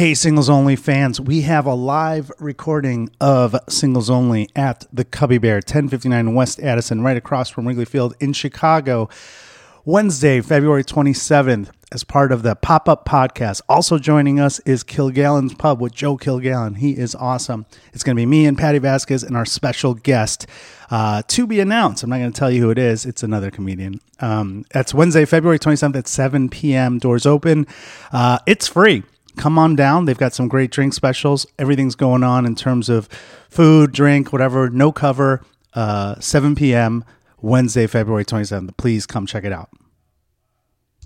Hey, Singles Only fans, we have a live recording of Singles Only at the Cubby Bear, 1059 West Addison, right across from Wrigley Field in Chicago, Wednesday, February 27th, as part of the pop up podcast. Also joining us is Kilgallon's Pub with Joe Kilgallon. He is awesome. It's going to be me and Patti Vasquez and our special guest uh, to be announced. I'm not going to tell you who it is, it's another comedian. Um, that's Wednesday, February 27th at 7 p.m. Doors open. Uh, it's free come on down. They've got some great drink specials. Everything's going on in terms of food, drink, whatever. No cover. Uh, 7 p.m. Wednesday, February 27th. Please come check it out.